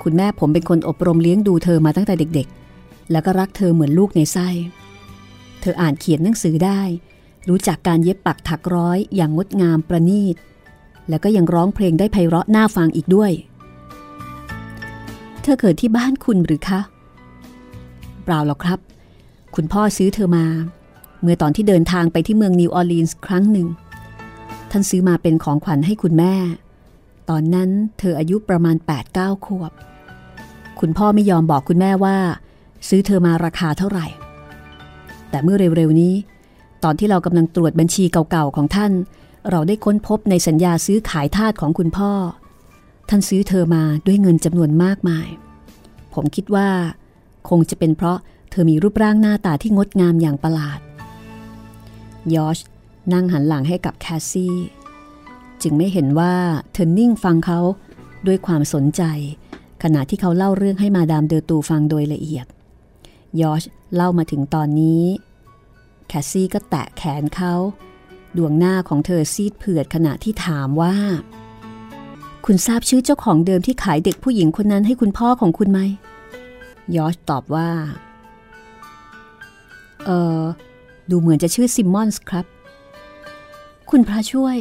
คุณแม่ผมเป็นคนอบรมเลี้ยงดูเธอมาตั้งแต่เด็ก ๆ แล้วก็รักเธอเหมือนลูกในไส้ เธออ่านเขียนหนังสือได้ รู้จักการเย็บปักถักร้อยอย่างงดงามประณีต แล้วก็ยังร้องเพลงได้ไพเราะน่าฟังอีกด้วย เธอเกิดที่บ้านคุณหรือคะ เปล่าหรอกครับ คุณพ่อซื้อเธอมา เมื่อตอนที่เดินทางไปที่เมืองนิวออร์ลีนส์ครั้งหนึ่ง ท่านซื้อมาเป็นของขวัญให้คุณแม่ ตอนนั้นเธออายุประมาณ 8-9ขวบ คุณพ่อไม่ยอมบอกคุณแม่ว่า ซื้อเธอมาราคาเท่าไหร่ แต่เมื่อเร็วๆนี้ ตอนที่เรากำลังตรวจบัญชีเก่าๆของท่าน เราได้ค้นพบในสัญญาซื้อขายทาสของคุณพ่อ ท่านซื้อเธอมาด้วยเงินจำนวนมากมาย ผมคิดว่า คงจะเป็นเพราะเธอมีรูปร่างหน้าตาที่งดงามอย่างประหลาด ยอชนั่งหันหลังให้กับแคสซี่ จึงไม่เห็นว่าเธอนิ่งฟังเขาด้วยความสนใจ ขณะที่เขาเล่าเรื่องให้มาดามเดอตูฟังโดยละเอียดยอชเล่ามาถึงตอนนี้ แคสซี่ก็แตะแขนเขา ดวงหน้าของเธอซีดเผือดขณะที่ถามว่า คุณทราบชื่อเจ้าของเดิมที่ขายเด็กผู้หญิงคนนั้นให้คุณพ่อของคุณไหมยอชตอบว่า เออดูเหมือนจะชื่อซิมมอนส์ครับ คุณพระช่วย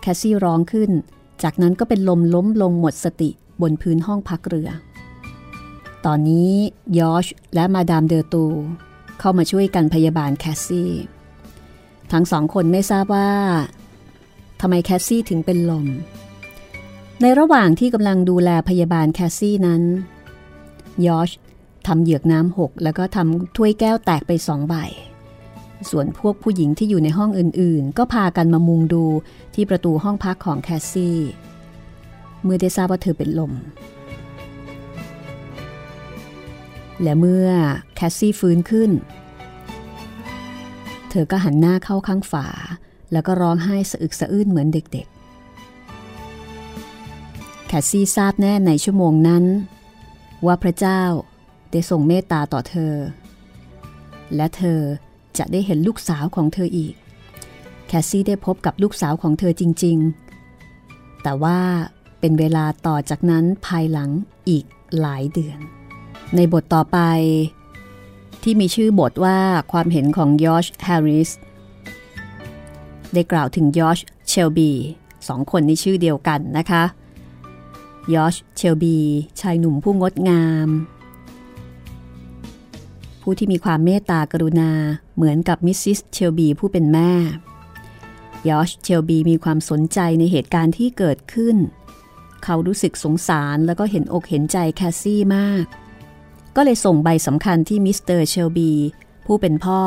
แคสซี่ร้องขึ้น จากนั้นก็เป็นลมล้มลงหมดสติบนพื้นห้องพักเรือ ตอนนี้ยอชและมาดามเดอตู เข้ามาช่วยกันพยาบาลแคสซี่ ทั้งสองคนไม่ทราบว่าทำไมแคสซี่ถึงเป็นลม ในระหว่างที่กำลังดูแลพยาบาลแคสซี่นั้นยอชทำเหยือกน้ำหก แล้วก็ทำถ้วยแก้วแตกไปสองใบ ส่วนพวกผู้หญิงที่อยู่ในห้องอื่นๆ ก็พากันมามุงดูที่ประตูห้องพักของแคสซี่ เมื่อได้ทราบว่าเธอเป็นลม และเมื่อแคสซี่ฟื้นขึ้น เธอก็หันหน้าเข้าข้างฝา แล้วก็ร้องไห้สะอึกสะอื้นเหมือนเด็กๆ แคสซี่ทราบแน่ในชั่วโมงนั้น ว่าพระเจ้าได้ทรงเมตตาต่อเธอ และเธอจะได้เห็นลูกสาวของเธออีก แคสซี่ได้พบกับลูกสาวของเธอจริง ๆ แต่ว่าเป็นเวลาต่อจากนั้นภายหลังอีกหลายเดือน ในบทต่อไป ที่มีชื่อบทว่าความเห็นของยอชแฮร์ริสได้กล่าวถึงยอชเชลบีสองคนในชื่อเดียวกันนะคะยอชเชลบี ชายหนุ่มผู้งดงาม ผู้ที่มีความเมตตากรุณาเหมือนกับมิสซิสเชลบีผู้เป็นแม่ยอชเชลบีมีความสนใจในเหตุการณ์ที่เกิดขึ้น เขารู้สึกสงสารแล้วก็เห็นอกเห็นใจแคสซี่มาก ก็เลยส่งใบสำคัญที่มิสเตอร์เชลบี ผู้เป็นพ่อ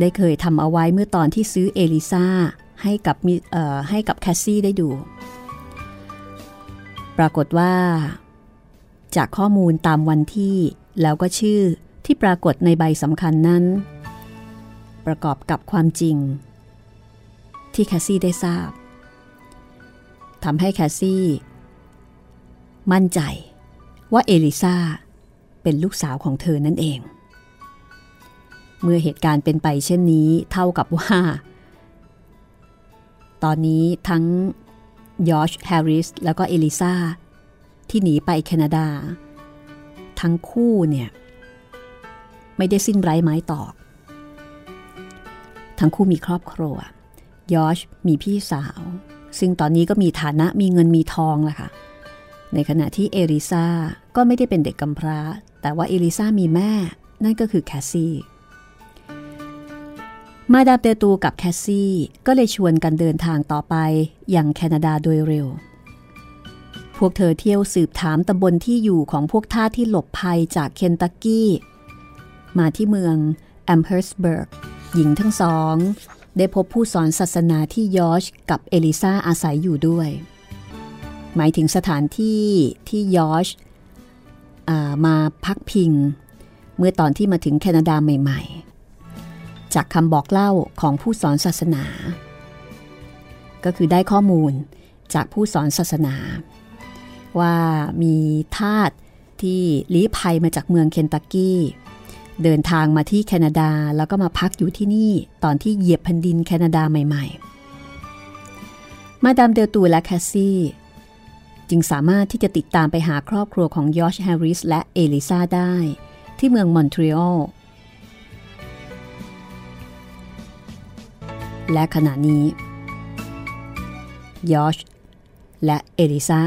ได้เคยทำเอาไว้เมื่อตอนที่ซื้อเอลิซาให้กับให้กับแคสซี่ได้ดู ปรากฏว่า จากข้อมูลตามวันที่แล้วก็ชื่อที่ปรากฏในใบสำคัญนั้น ประกอบกับความจริง ที่แคสซี่ได้ทราบทำให้แคสซี่ มั่นใจว่าเอลิซา เป็นลูกสาวของเธอนั่นเอง เมื่อเหตุการณ์เป็นไปเช่นนี้เท่ากับว่า ตอนนี้ทั้งยอชแฮร์ริสแล้วก็เอลิซาที่หนีไปแคนาดา ทั้งคู่เนี่ย ไม่ได้สิ้นไร้ไม้ตอก ทั้งคู่มีครอบครัวยอชมีพี่สาว ซึ่งตอนนี้ก็มีฐานะมีเงินมีทองแหละค่ะ ในขณะที่เอลิซาก็ไม่ได้เป็นเด็กกำพร้า แต่ว่าเอลิซามีแม่ นั่นก็คือแคสซี่ มาดามเดอตูกับแคสซี่ก็เลยชวนกันเดินทางต่อไปอย่างแคนาดาโดยเร็ว พวกเธอเที่ยวสืบถามตำบลที่อยู่ของพวกทาสที่หลบภัยจากเคนตักกี้ มาที่เมืองแอมเฮิร์สเบิร์กหญิงทั้งสอง ได้พบผู้สอนศาสนาที่ยอชกับเอลิซาอาศัยอยู่ด้วย หมายถึงสถานที่ที่ยอช มาพักพิง เมื่อตอนที่มาถึงแคนาดาใหม่ ๆ จากคำบอกเล่าของผู้สอนศาสนา ก็คือได้ข้อมูลจากผู้สอนศาสนา ว่ามีทาสที่ลี้ภัยมาจากเมืองเคนตักกี้เดินทางมาที่แคนาดาแล้วก็มาพักอยู่ที่นี่ตอนที่เหยียบแผ่นดินแคนาดาใหม่ ๆ มาดามเดอตูและแคสซี่ จึงสามารถที่จะติดตามไปหาครอบครัวของยอชแฮร์ริสและเอลิซาได้ ที่เมืองมอนทรีออลและขณะนี้ยอชและเอลิซา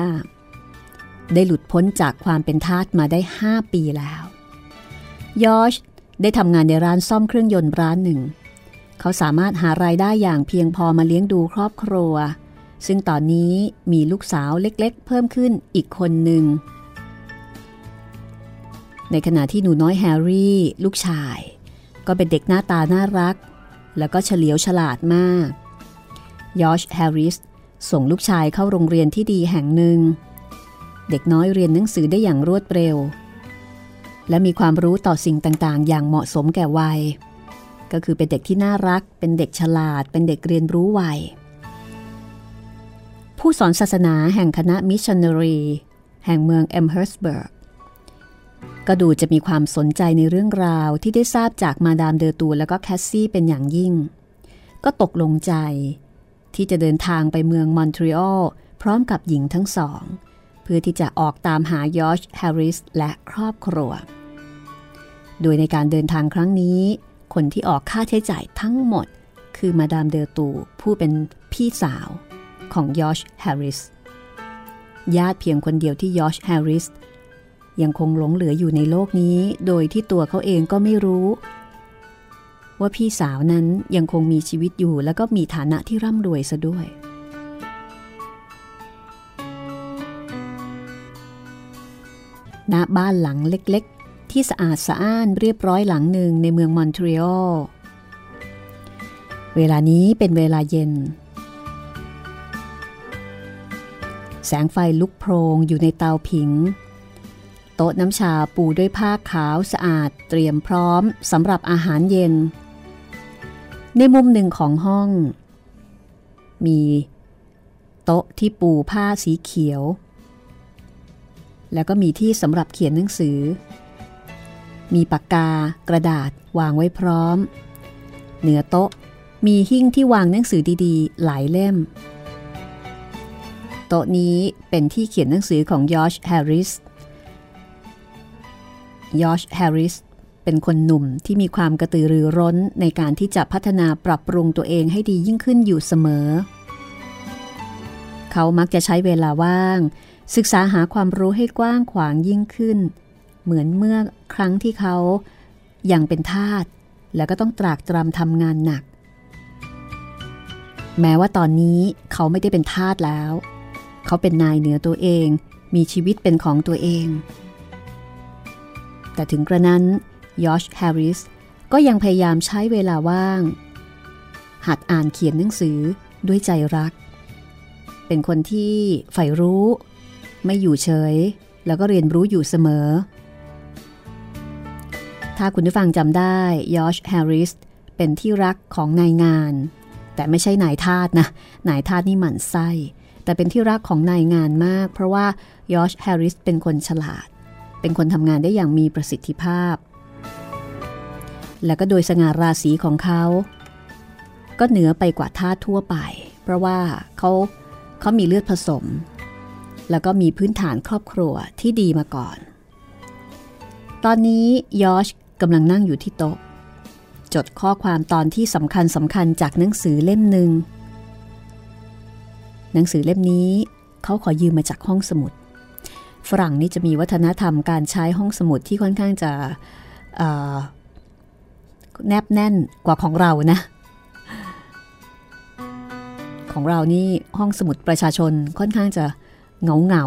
ได้หลุดพ้นจากความเป็นทาสมาได้ 5 ปีแล้ว ยอชได้ทำงานในร้านซ่อมเครื่องยนต์ร้านหนึ่ง เขาสามารถหารายได้อย่างเพียงพอมาเลี้ยงดูครอบครัว ซึ่งตอนนี้มีลูกสาวเล็กๆ เพิ่มขึ้นอีกคนหนึ่ง ในขณะที่หนูน้อยแฮร์รี่ ลูกชาย ก็เป็นเด็กหน้าตาน่ารัก แล้วก็เฉลียวฉลาดมากยอชแฮร์ริสส่งลูกชายเข้าโรงเรียนที่ดีแห่งหนึ่ง เด็กน้อยเรียนหนังสือได้อย่างรวดเร็ว และมีความรู้ต่อสิ่งต่างๆ อย่างเหมาะสมแก่วัย ก็คือเป็นเด็กที่น่ารัก เป็นเด็กฉลาด เป็นเด็กเรียนรู้ไว ผู้สอนศาสนาแห่งคณะมิชชันนารี แห่งเมืองแอมเฮิร์สเบิร์กก็ดูจะมีความสนใจในเรื่องราวที่ได้ทราบจากมาดามเดอตูและก็แคสซี่เป็นอย่างยิ่ง ก็ตกลงใจ ที่จะเดินทางไปเมืองมอนทรีออลพร้อมกับหญิงทั้งสอง เพื่อที่จะออกตามหายอชแฮร์ริสและครอบครัว โดยในการเดินทางครั้งนี้ คนที่ออกค่าใช้จ่ายทั้งหมด คือมาดามเดอตูผู้เป็นพี่สาว ของยอชแฮร์ริส ญาติเพียงคนเดียวที่ยอชแฮร์ริสยังคงหลงเหลืออยู่ในโลกนี้ โดยที่ตัวเขาเองก็ไม่รู้ ว่าพี่สาวนั้นยังคงมีชีวิตอยู่แล้วก็มีฐานะที่ร่ำรวยซะด้วย ณ บ้านหลังเล็กๆ ที่สะอาดสะอ้านเรียบร้อยหลังหนึ่งในเมืองมอนทรีออล เวลานี้เป็นเวลาเย็น แสงไฟลุกโพรงอยู่ในเตาผิง โต๊ะน้ำชาปูด้วยผ้าขาวสะอาดเตรียมพร้อมสำหรับอาหารเย็น ในมุมหนึ่งของห้อง มีโต๊ะที่ปูผ้าสีเขียว แล้วก็มีที่สำหรับเขียนหนังสือ มีปากกากระดาษวางไว้พร้อม เหนือโต๊ะมีหิ้งที่วางหนังสือดีๆ หลายเล่ม โต๊ะนี้เป็นที่เขียนหนังสือของยอชแฮร์ริส ยอชแฮร์ริสเป็นคนหนุ่มที่มีความกระตือรือร้นในการที่จะพัฒนาปรับปรุงตัวเองให้ดียิ่งขึ้นอยู่เสมอ เขามักจะใช้เวลาว่าง ศึกษาหาความรู้ให้กว้างขวางยิ่งขึ้น เหมือนเมื่อครั้งที่เขายังเป็นทาสแล้วก็ต้องตรากตรำทำงานหนัก แม้ว่าตอนนี้เขาไม่ได้เป็นทาสแล้ว เขาเป็นนายเหนือตัวเอง มีชีวิตเป็นของตัวเอง แต่ถึงกระนั้นยอชแฮร์ริสก็ยังพยายามใช้เวลาว่าง หัดอ่านเขียนหนังสือด้วยใจรัก เป็นคนที่ใฝ่รู้ ไม่อยู่เฉย แล้วก็เรียนรู้อยู่เสมอ ถ้าคุณผู้ฟังจำได้ยอชแฮร์ริสเป็นที่รักของนายงาน แต่ไม่ใช่นายทาสนะ นายทาสนี่หมั่นไส้ แต่เป็นที่รักของนายงานมาก เพราะว่ายอชแฮร์ริสเป็นคนฉลาด เป็นคนทำงานได้อย่างมีประสิทธิภาพ และก็โดยสง่าราศีของเขา ก็เหนือไปกว่าทาทั่วไป เพราะว่าเขาเขามีเลือดผสม แล้วก็มีพื้นฐานครอบครัวที่ดีมาก่อน ตอนนี้ยอชกำลังนั่งอยู่ที่โต๊ะ จดข้อความตอนที่สำคัญสำคัญจากหนังสือเล่มหนึ่ง หนังสือเล่มนี้เขาขอยืมมาจากห้องสมุด ฝรั่งนี่จะมีวัฒนธรรมการใช้ห้องสมุดที่ค่อนข้างจะแนบแน่นกว่าของเรานะ ของเรานี่ห้องสมุดประชาชนค่อนข้างจะเหงาเหงา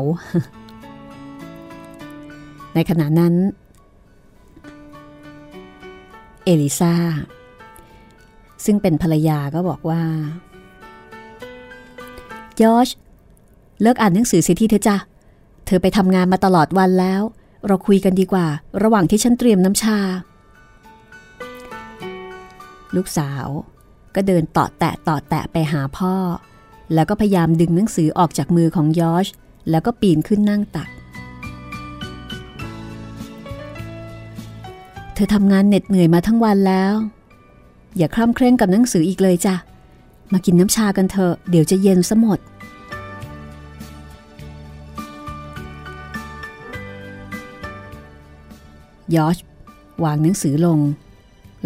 ในขณะนั้น เอลิซาซึ่งเป็นภรรยาก็บอกว่า จอชเลิกอ่านหนังสือเสียทีเถอะจ้ะเธอไปทำงานมาตลอดวันแล้ว เราคุยกันดีกว่า ระหว่างที่ฉันเตรียมน้ำชา ลูกสาว ก็เดินต่อแตะต่อแตะไปหาพ่อ แล้วก็พยายามดึงหนังสือออกจากมือของยอชแล้วก็ปีนขึ้นนั่งตัก เธอทำงานเหน็ดเหนื่อยมาทั้งวันแล้ว อย่าคร่ำเคร่งกับหนังสืออีกเลยจ้ะ มากินน้ำชากันเถอะ เดี๋ยวจะเย็นซะหมด ยอชวางหนังสือลง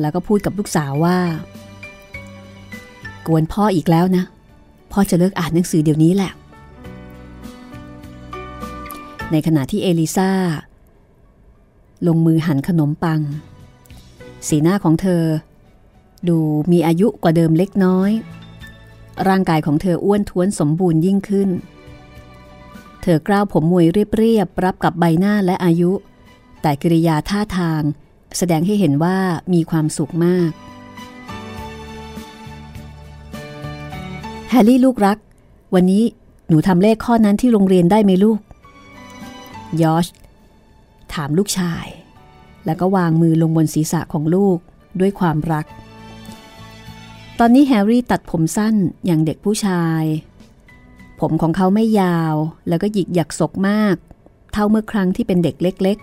แล้วก็พูดกับลูกสาวว่า กวนพ่ออีกแล้วนะ พ่อจะเลิกอ่านหนังสือเดี๋ยวนี้แหละ ในขณะที่เอลิซาลงมือหั่นขนมปัง สีหน้าของเธอ ดูมีอายุกว่าเดิมเล็กน้อย ร่างกายของเธออ้วนท้วนสมบูรณ์ยิ่งขึ้น เธอกล้าวผมมวยเรียบๆรับกับใบหน้าและอายุ แต่กิริยาท่าทาง แสดงให้เห็นว่ามีความสุขมาก แฮร์รี่ลูกรัก วันนี้หนูทำเลขข้อนั้นที่โรงเรียนได้ไหมลูก ยอชถามลูกชาย แล้วก็วางมือลงบนศีรษะของลูกด้วยความรัก ตอนนี้แฮร์รี่ตัดผมสั้นอย่างเด็กผู้ชาย ผมของเขาไม่ยาวแล้วก็หยิกหยักศกมาก เท่าเมื่อครั้งที่เป็นเด็กเล็ก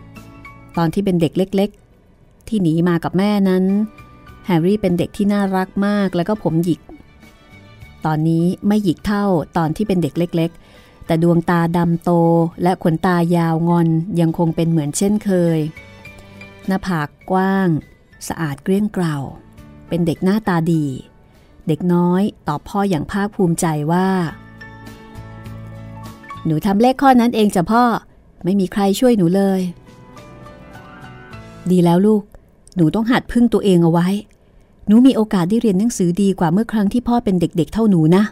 ๆ ตอนที่เป็นเด็กเล็ก ๆ ที่หนีมากับแม่นั้นแฮร์รี่เป็นเด็กที่น่ารักมากแล้วก็ผมหยิก ตอนนี้ไม่หยิกเท่าตอนที่เป็นเด็กเล็ก ๆ แต่ดวงตาดำโตและขนตายาวงอนยังคงเป็นเหมือนเช่นเคย หน้าผากกว้าง สะอาดเกลี้ยงเกลา เป็นเด็กหน้าตาดี เด็กน้อยตอบพ่ออย่างภาคภูมิใจว่า หนูทำเลขข้อนั้นเองจ้ะพ่อ ไม่มีใครช่วยหนูเลย ดีแล้วลูก หนูต้องหัดพึ่งตัวเองเอาไว้ หนูมีโอกาสได้เรียนหนังสือดีกว่าเมื่อครั้งที่พ่อเป็นเด็กๆเท่าหนูนะ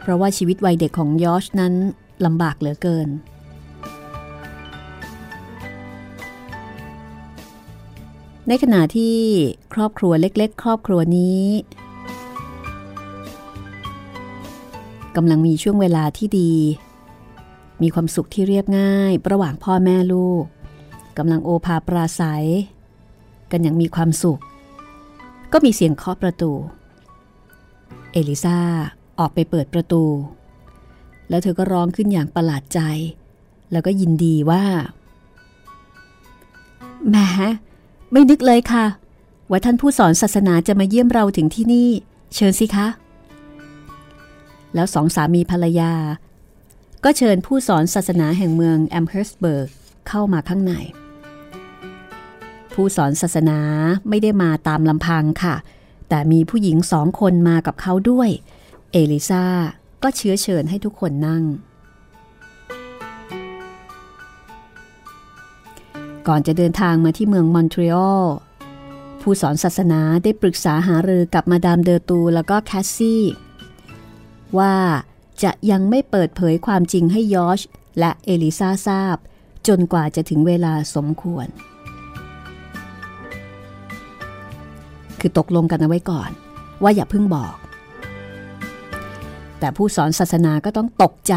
เพราะว่าชีวิตวัยเด็กของยอชนั้นลำบากเหลือเกิน ในขณะที่ครอบครัวเล็กๆ ครอบครัวนี้กำลังมีช่วงเวลาที่ดี มีความสุขที่เรียบง่าย ระหว่างพ่อแม่ลูกกำลังโอภาปราศัย กันอย่างมีความสุข ก็มีเสียงเคาะประตู เอลิซาออกไปเปิดประตู แล้วเธอก็ร้องขึ้นอย่างประหลาดใจ แล้วก็ยินดีว่าแหม ไม่นึกเลยค่ะ ว่าท่านผู้สอนศาสนาจะมาเยี่ยมเราถึงที่นี่ เชิญสิคะ แล้วสองสามีภรรยา ก็เชิญผู้สอนศาสนาแห่งเมืองแอมเฮิร์สเบิร์กเข้ามาข้างใน ผู้สอนศาสนาไม่ได้มาตามลำพังค่ะ แต่มีผู้หญิงสองคนมากับเขาด้วย เอลิซาก็เชื้อเชิญให้ทุกคนนั่ง ก่อนจะเดินทางมาที่เมืองมอนทรีออลผู้สอนศาสนาได้ปรึกษาหารือกับมาดามเดอตูแล้วก็แคสซี่ ว่าจะยังไม่เปิดเผยความจริงให้ยอชและเอลิซาทราบ จนกว่าจะถึงเวลาสมควร คือตกลงกันเอาไว้ก่อน ว่าอย่าเพิ่งบอก แต่ผู้สอนศาสนาก็ต้องตกใจ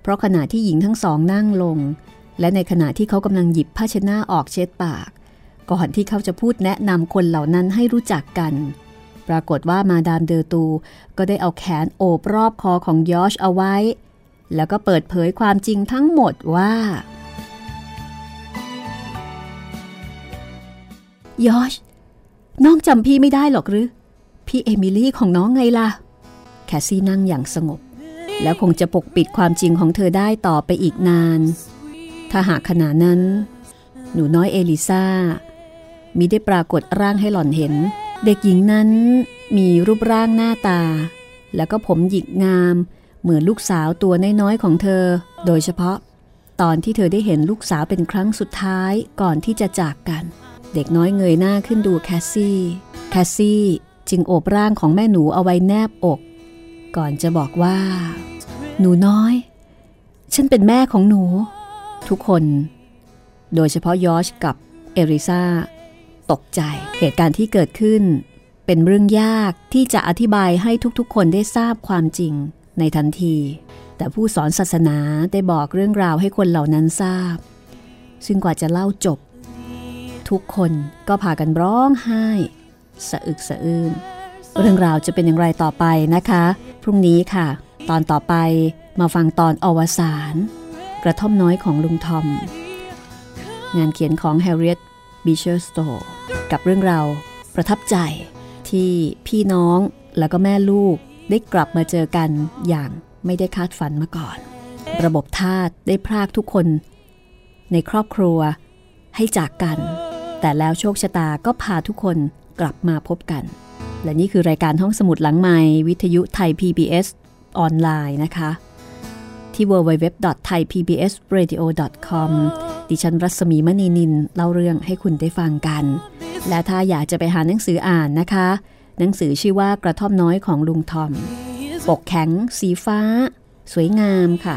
เพราะขณะที่หญิงทั้งสองนั่งลง และในขณะที่เขากำลังหยิบผ้าเช็ดหน้าออกเช็ดปาก ก่อนที่เขาจะพูดแนะนำคนเหล่านั้นให้รู้จักกัน ปรากฏว่ามาดามเดอตูก็ได้เอาแขนโอบรอบคอของยอชเอาไว้ แล้วก็เปิดเผยความจริงทั้งหมดว่ายอชน้องจำพี่ไม่ได้หรอกหรือ พี่เอมิลี่ของน้องไงล่ะ แคสซี่นั่งอย่างสงบ แล้วคงจะปกปิดความจริงของเธอได้ต่อไปอีกนาน ถ้าหากขณะนั้น หนูน้อยเอลิซามิได้ปรากฏร่างให้หล่อนเห็น เด็กหญิงนั้นมีรูปร่างหน้าตา แล้วก็ผมหยิกงาม เหมือนลูกสาวตัวน้อยๆของเธอ โดยเฉพาะ ตอนที่เธอได้เห็นลูกสาวเป็นครั้งสุดท้ายก่อนที่จะจากกัน เด็กน้อยเงยหน้าขึ้นดูแคสซี่ แคสซี่จึงโอบร่างของแม่หนูเอาไว้แนบอก ก่อนจะบอกว่า หนูน้อย ฉันเป็นแม่ของหนู ทุกคน โดยเฉพาะยอร์ชกับเอลิซาตกใจเหตุการณ์ที่เกิดขึ้น เป็นเรื่องยากที่จะอธิบายให้ทุกๆ คนได้ทราบความจริงในทันที แต่ผู้สอนศาสนาได้บอกเรื่องราวให้คนเหล่านั้นทราบ ซึ่งกว่าจะเล่าจบ ทุกคนก็พากันร้องไห้ สะอึกสะอื้นเรื่องราวจะเป็นอย่างไรต่อไปนะคะ พรุ่งนี้ค่ะ ตอนต่อไปมาฟังตอนอวสาน กระท่อมน้อยของลุงทอม งานเขียนของ Harriet Beecher Stowe กับเรื่องราวประทับใจที่พี่น้องแล้วก็แม่ลูกได้กลับมาเจอกันอย่างไม่ได้คาดฝันมาก่อน ระบบทาสได้พรากทุกคน ในครอบครัวให้จากกัน แต่แล้วโชคชะตาก็พาทุกคนกลับมาพบกัน และนี่คือรายการห้องสมุดหลังใหม่วิทยุไทย PBS ออนไลน์นะคะ ที่ www.thaipbsradio.com ดิฉันรัศมีมณีนินเล่าเรื่องให้คุณได้ฟังกัน และถ้าอยากจะไปหาหนังสืออ่านนะคะ หนังสือชื่อว่ากระท่อมน้อยของลุงทอม ปกแข็ง สีฟ้า สวยงามค่ะ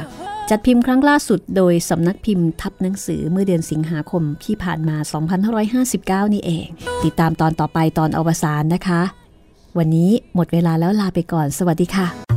จัดพิมพ์ครั้งล่าสุดโดยสำนักพิมพ์ทับหนังสือเมื่อเดือนสิงหาคมที่ผ่านมา 2559 นี่เอง ติดตามตอนต่อไปตอนอวสานนะคะ วันนี้หมดเวลาแล้วลาไปก่อน สวัสดีค่ะ